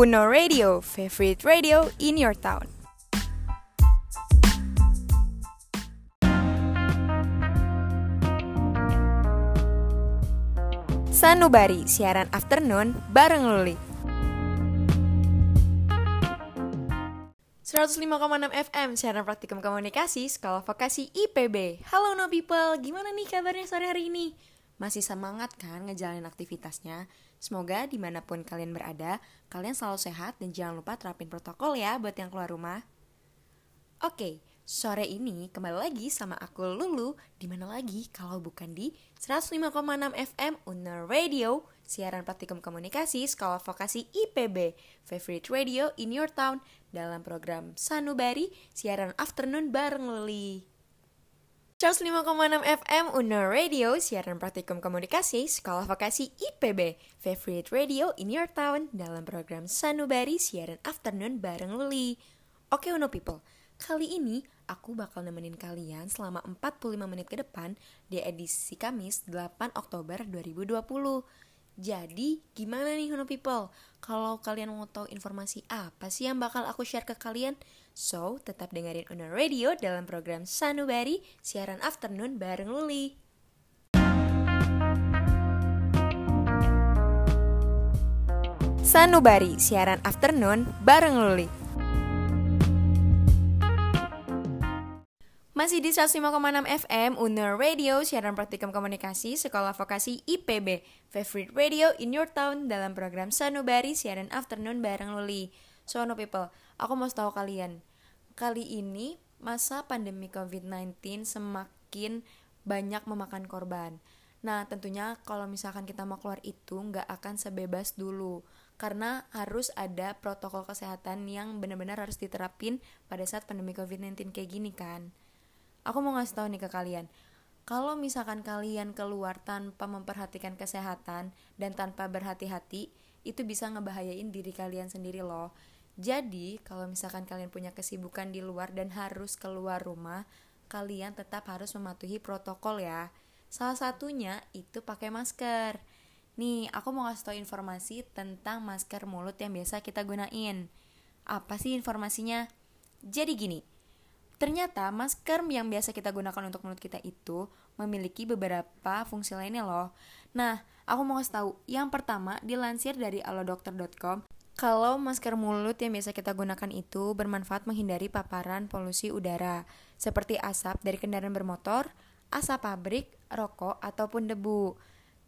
Uno Radio, favorite radio in your town. Sanubari, siaran afternoon bareng Luli. 105,6 FM, siaran praktikum komunikasi, sekolah vokasi IPB. Halo no people, gimana nih kabarnya sore hari ini? Masih semangat kan ngejalanin aktivitasnya? Semoga di mana pun kalian berada, kalian selalu sehat dan jangan lupa terapin protokol ya buat yang keluar rumah. Oke, sore ini kembali lagi sama aku Lulu, di mana lagi kalau bukan di 105,6 FM Uner Radio, siaran praktikum komunikasi Sekolah Vokasi IPB, favorite radio in your town, dalam program Sanubari, siaran afternoon bareng Luli. 105,6 FM Uner Radio, siaran praktikum komunikasi Sekolah Vokasi IPB, favorite radio in your town, dalam program Sanubari, siaran afternoon bareng Luli. Oke Uno People, kali ini aku bakal nemenin kalian selama 45 menit ke depan di edisi Kamis 8 Oktober 2020. Jadi, gimana nih Uno People? Kalau kalian mau tahu informasi apa sih yang bakal aku share ke kalian? So, tetap dengerin Uno Radio dalam program Sanubari, siaran afternoon bareng Luli. Sanubari, siaran afternoon bareng Luli. Masih di 105,6 FM Uner Radio, siaran praktikum komunikasi Sekolah Vokasi IPB, favorite radio in your town dalam program Sanubari, siaran afternoon bareng Luli. So no people, aku mau tahu kalian, kali ini masa pandemi COVID-19 semakin banyak memakan korban. Nah, tentunya kalau misalkan kita mau keluar itu nggak akan sebebas dulu karena harus ada protokol kesehatan yang benar-benar harus diterapin pada saat pandemi COVID-19 kayak gini kan. Aku mau ngasih tahu nih ke kalian, kalau misalkan kalian keluar tanpa memperhatikan kesehatan dan tanpa berhati-hati, itu bisa ngebahayain diri kalian sendiri loh. Jadi, kalau misalkan kalian punya kesibukan di luar dan harus keluar rumah, kalian tetap harus mematuhi protokol ya. Salah satunya itu pakai masker. Nih, aku mau kasih tau informasi tentang masker mulut yang biasa kita gunain. Apa sih informasinya? Jadi gini, ternyata masker yang biasa kita gunakan untuk mulut kita itu memiliki beberapa fungsi lainnya loh. Nah, aku mau kasih tahu. Yang pertama, dilansir dari alodokter.com, kalau masker mulut yang biasa kita gunakan itu bermanfaat menghindari paparan polusi udara, seperti asap dari kendaraan bermotor, asap pabrik, rokok, ataupun debu.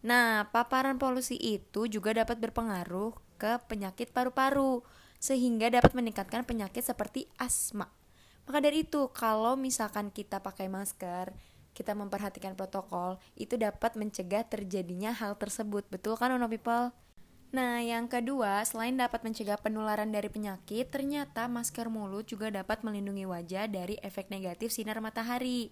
Nah, paparan polusi itu juga dapat berpengaruh ke penyakit paru-paru, sehingga dapat meningkatkan penyakit seperti asma. Maka dari itu, kalau misalkan kita pakai masker, kita memperhatikan protokol, itu dapat mencegah terjadinya hal tersebut. Betul kan, Ono People? Nah, yang kedua, selain dapat mencegah penularan dari penyakit, ternyata masker mulut juga dapat melindungi wajah dari efek negatif sinar matahari.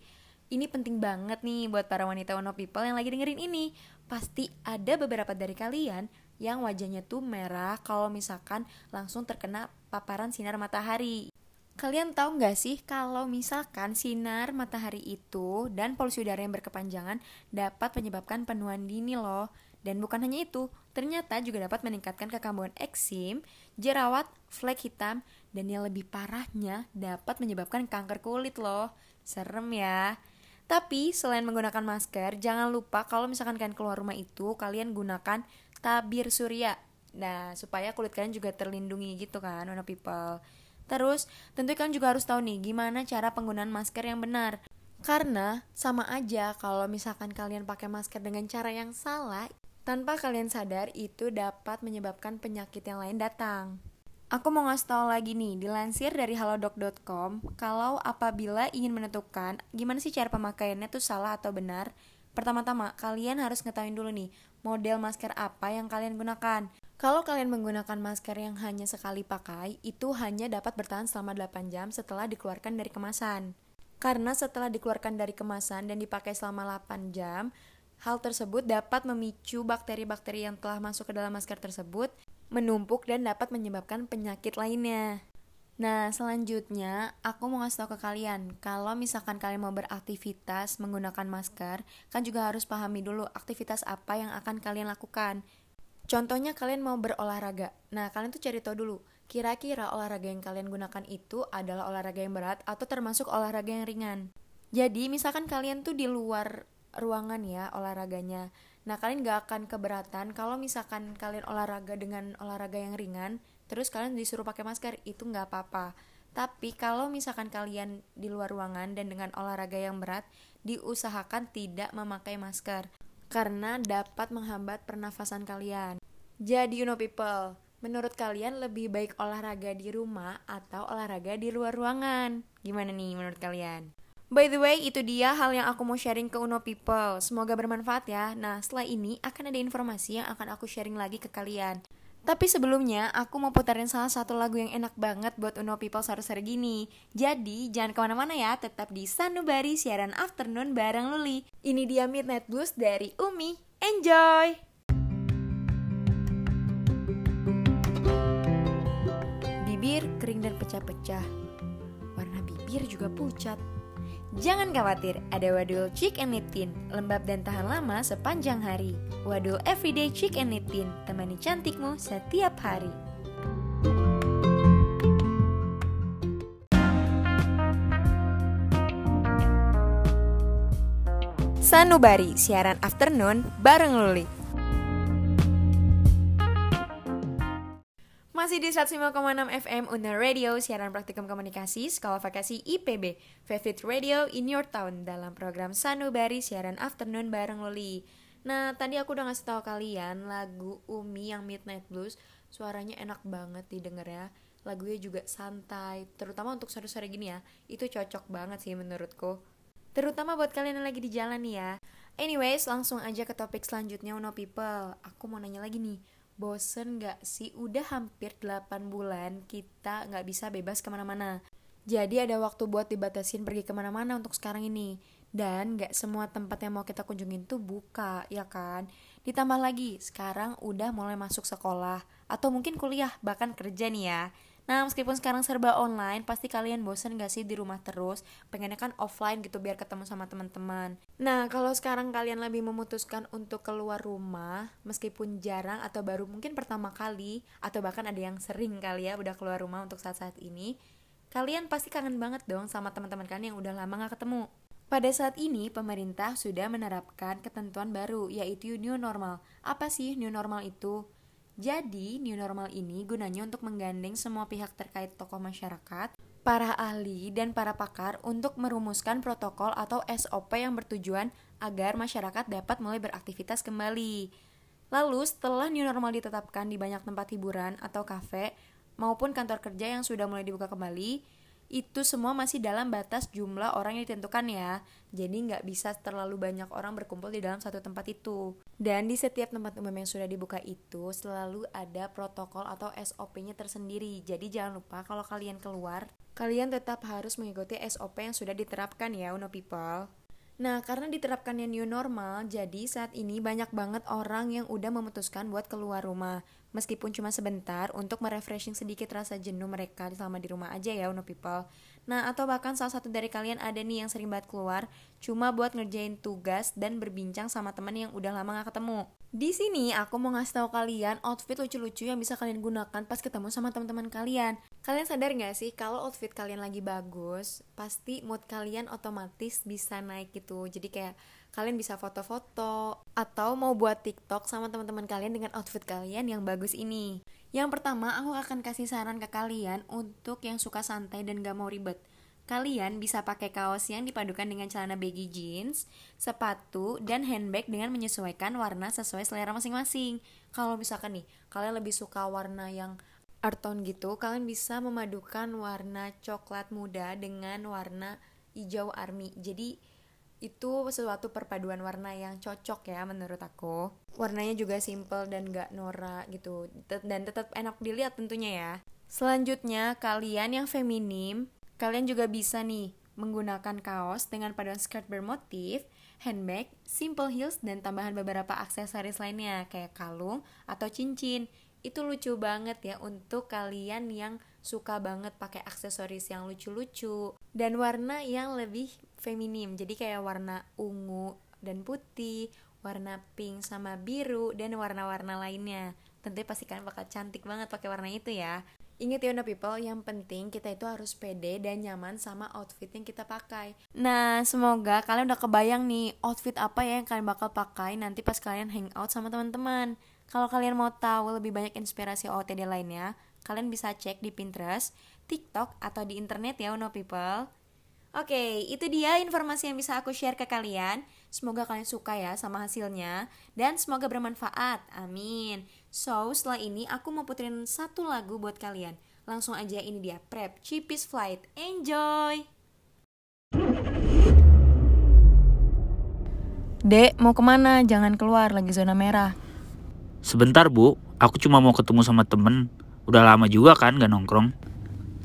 Ini penting banget nih buat para wanita Ono People yang lagi dengerin ini. Pasti ada beberapa dari kalian yang wajahnya tuh merah kalau misalkan langsung terkena paparan sinar matahari. Kalian tahu nggak sih kalau misalkan sinar matahari itu dan polusi udara yang berkepanjangan dapat menyebabkan penuaan dini loh. Dan bukan hanya itu, ternyata juga dapat meningkatkan kekambuhan eksim, jerawat, flek hitam, dan yang lebih parahnya dapat menyebabkan kanker kulit loh. Serem ya. Tapi selain menggunakan masker, jangan lupa kalau misalkan kalian keluar rumah itu, kalian gunakan tabir surya. Nah, supaya kulit kalian juga terlindungi gitu kan, One People. Terus, tentu kalian juga harus tahu nih gimana cara penggunaan masker yang benar. Karena sama aja kalau misalkan kalian pakai masker dengan cara yang salah, tanpa kalian sadar itu dapat menyebabkan penyakit yang lain datang. Aku mau ngasih tahu lagi nih, dilansir dari halodoc.com, kalau apabila ingin menentukan gimana sih cara pemakaiannya tuh salah atau benar, pertama-tama kalian harus ngetahuin dulu nih, model masker apa yang kalian gunakan. Kalau kalian menggunakan masker yang hanya sekali pakai, itu hanya dapat bertahan selama 8 jam setelah dikeluarkan dari kemasan. Karena setelah dikeluarkan dari kemasan dan dipakai selama 8 jam, hal tersebut dapat memicu bakteri-bakteri yang telah masuk ke dalam masker tersebut menumpuk dan dapat menyebabkan penyakit lainnya. Nah, selanjutnya aku mau ngasih tau ke kalian, kalau misalkan kalian mau beraktivitas menggunakan masker, kan juga harus pahami dulu aktivitas apa yang akan kalian lakukan. Contohnya kalian mau berolahraga. Nah, kalian tuh cari tahu dulu, kira-kira olahraga yang kalian gunakan itu adalah olahraga yang berat atau termasuk olahraga yang ringan. Jadi, misalkan kalian tuh di luar ruangan ya olahraganya. Nah, kalian gak akan keberatan kalau misalkan kalian olahraga dengan olahraga yang ringan, terus kalian disuruh pakai masker, itu nggak apa-apa. Tapi kalau misalkan kalian di luar ruangan dan dengan olahraga yang berat, diusahakan tidak memakai masker karena dapat menghambat pernafasan kalian. Jadi you know people, menurut kalian lebih baik olahraga di rumah atau olahraga di luar ruangan? Gimana nih menurut kalian? By the way, itu dia hal yang aku mau sharing ke Uno People. Semoga bermanfaat ya. Nah, setelah ini akan ada informasi yang akan aku sharing lagi ke kalian. Tapi sebelumnya, aku mau putarin salah satu lagu yang enak banget buat Uno People sore-sore gini. Jadi, jangan ke mana-mana ya, tetap di Sanubari siaran afternoon bareng Luli. Ini dia Midnight Blues dari Umi. Enjoy! Bibir kering dan pecah-pecah. Warna bibir juga pucat. Jangan khawatir, ada Wadul Chick and Knit lembab dan tahan lama sepanjang hari. Wadul Everyday Chick and Knit temani cantikmu setiap hari. Sanubari, siaran afternoon bareng Luli. Masih di 105,6 FM Uner Radio, siaran praktikum komunikasi Sekolah Vokasi IPB Favorite Radio in your town Dalam program Sanubari, siaran afternoon bareng Loli. Nah, tadi aku udah ngasih tahu kalian lagu Umi yang Midnight Blues. Suaranya enak banget didengar ya. Lagunya juga santai, terutama untuk sore-sore gini ya. Itu cocok banget sih menurutku. Terutama buat kalian yang lagi di jalan nih ya. Anyways, langsung aja ke topik selanjutnya Uno People. Aku mau nanya lagi nih bosen gak sih? Udah hampir 8 bulan kita gak bisa bebas ke mana-mana. Jadi ada waktu buat dibatasin pergi ke mana-mana untuk sekarang ini. Dan gak semua tempat yang mau kita kunjungin tuh buka, ya kan? Ditambah lagi, sekarang udah mulai masuk sekolah. Atau mungkin kuliah, bahkan kerja nih ya. Nah, meskipun sekarang serba online, pasti kalian bosen gak sih di rumah terus? Pengennya kan offline gitu biar ketemu sama teman-teman. Nah, kalau sekarang kalian lebih memutuskan untuk keluar rumah, meskipun jarang atau baru mungkin pertama kali, atau bahkan ada yang sering kali ya udah keluar rumah untuk saat-saat ini, kalian pasti kangen banget dong sama teman-teman kalian yang udah lama gak ketemu. Pada saat ini, pemerintah sudah menerapkan ketentuan baru, yaitu new normal. Apa sih new normal itu? Jadi, new normal ini gunanya untuk menggandeng semua pihak terkait tokoh masyarakat, para ahli, dan para pakar untuk merumuskan protokol atau SOP yang bertujuan agar masyarakat dapat mulai beraktivitas kembali. Lalu, setelah new normal ditetapkan di banyak tempat hiburan atau kafe maupun kantor kerja yang sudah mulai dibuka kembali, itu semua masih dalam batas jumlah orang yang ditentukan ya. Jadi nggak bisa terlalu banyak orang berkumpul di dalam satu tempat itu. Dan di setiap tempat umum yang sudah dibuka itu selalu ada protokol atau SOP-nya tersendiri. Jadi jangan lupa kalau kalian keluar, kalian tetap harus mengikuti SOP yang sudah diterapkan ya, Uno People. Nah, karena diterapkannya new normal, jadi saat ini banyak banget orang yang udah memutuskan buat keluar rumah meskipun cuma sebentar untuk merefreshing sedikit rasa jenuh mereka selama di rumah aja ya Uno People. Nah, atau bahkan salah satu dari kalian ada nih yang sering banget keluar cuma buat ngerjain tugas dan berbincang sama teman yang udah lama gak ketemu. Di sini aku mau ngasih tahu kalian outfit lucu-lucu yang bisa kalian gunakan pas ketemu sama teman-teman kalian. Kalian sadar gak sih kalau outfit kalian lagi bagus, pasti mood kalian otomatis bisa naik gitu. Jadi kayak kalian bisa foto-foto atau mau buat TikTok sama teman-teman kalian dengan outfit kalian yang bagus ini. Yang pertama, aku akan kasih saran ke kalian untuk yang suka santai dan gak mau ribet. Kalian bisa pakai kaos yang dipadukan dengan celana baggy jeans, sepatu, dan handbag dengan menyesuaikan warna sesuai selera masing-masing. Kalau misalkan nih, kalian lebih suka warna yang art tone gitu, kalian bisa memadukan warna coklat muda dengan warna hijau army. Jadi itu sesuatu perpaduan warna yang cocok ya menurut aku warnanya juga simple dan gak norak gitu dan tetap enak dilihat tentunya ya selanjutnya kalian yang feminim kalian juga bisa nih menggunakan kaos dengan paduan skirt bermotif, handbag, simple heels, dan tambahan beberapa aksesoris lainnya kayak kalung atau cincin. Itu lucu banget ya untuk kalian yang suka banget pakai aksesoris yang lucu-lucu dan warna yang lebih feminim jadi kayak warna ungu dan putih warna pink sama biru dan warna-warna lainnya Tentunya pasti kalian bakal cantik banget pakai warna itu ya. Ingat ya, people, yang penting kita itu harus pede dan nyaman sama outfit yang kita pakai. Nah, semoga kalian udah kebayang nih outfit apa ya yang kalian bakal pakai nanti pas kalian hangout sama teman-teman. Kalau kalian mau tahu lebih banyak inspirasi OOTD lainnya, kalian bisa cek di Pinterest, TikTok, atau di internet ya, no people. Oke, itu dia informasi yang bisa aku share ke kalian. Semoga kalian suka ya sama hasilnya dan semoga bermanfaat. Amin. So, setelah ini aku mau puterin satu lagu buat kalian. Langsung aja ini dia Prep Chipis Flight. Enjoy. Dek, mau ke mana? Jangan keluar, lagi zona merah. Sebentar bu, aku cuma mau ketemu sama temen. Udah lama juga kan gak nongkrong.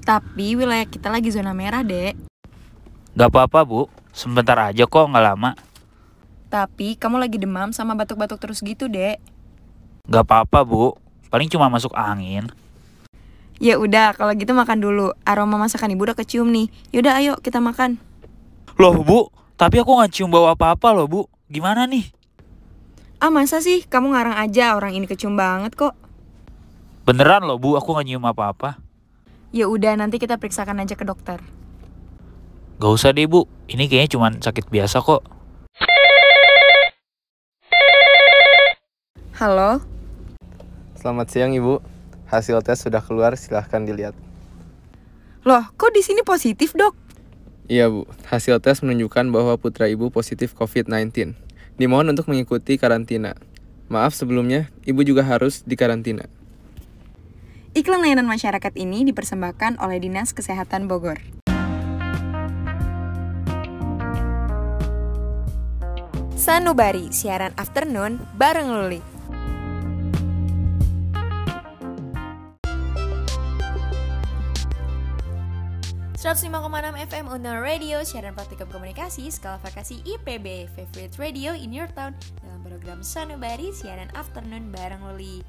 Tapi wilayah kita lagi zona merah, dek. Gak apa-apa bu, sebentar aja kok gak lama. Tapi kamu lagi demam sama batuk-batuk terus gitu, Dek. Gak apa-apa, Bu. Paling cuma masuk angin. Ya udah, kalau gitu makan dulu. Aroma masakan ibu udah kecium nih. Yaudah, ayo kita makan. Loh, Bu. Tapi aku gak cium bau apa-apa loh, Bu. Gimana nih? Ah, masa sih? Kamu ngarang aja, orang ini kecium banget kok. Beneran loh, Bu. Aku gak nyium apa-apa. Ya udah, nanti kita periksakan aja ke dokter. Gak usah deh, Bu. Ini kayaknya cuma sakit biasa kok. Halo? Selamat siang Ibu. Hasil tes sudah keluar, silahkan dilihat. Loh, kok di sini positif, Dok? Iya Bu, hasil tes menunjukkan bahwa putra Ibu positif COVID-19. Dimohon untuk mengikuti karantina. Maaf sebelumnya, Ibu juga harus dikarantina. Iklan layanan masyarakat ini dipersembahkan oleh Dinas Kesehatan Bogor. Sanubari, siaran afternoon bareng Luli. 105,6 FM Uner Radio, siaran praktikum komunikasi, skala vakasi IPB, favorite radio in your town, dalam program Sanubari, siaran afternoon bareng Luli.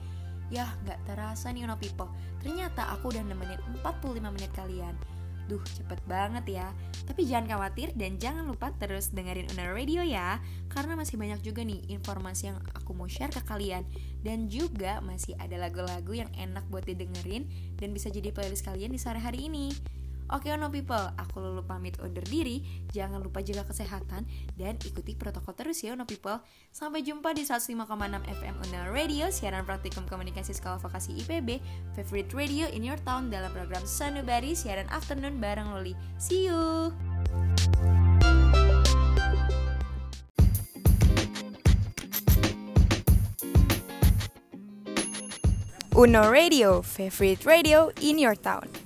Yah, nggak terasa nih Uno People, ternyata aku udah nemenin 45 menit kalian. Duh, cepet banget ya. Tapi jangan khawatir dan jangan lupa terus dengerin Uner Radio ya, karena masih banyak juga nih informasi yang aku mau share ke kalian. Dan juga masih ada lagu-lagu yang enak buat didengerin dan bisa jadi playlist kalian di sore hari ini. Oke okay, no people, aku Lulu pamit undur diri. Jangan lupa jaga kesehatan dan ikuti protokol terus ya no people. Sampai jumpa di 105,6 FM Una Radio, siaran praktikum komunikasi sekolah vokasi IPB, favorite radio in your town dalam program Sanubari, siaran afternoon bareng Loli. See you! Uno Radio, favorite radio in your town.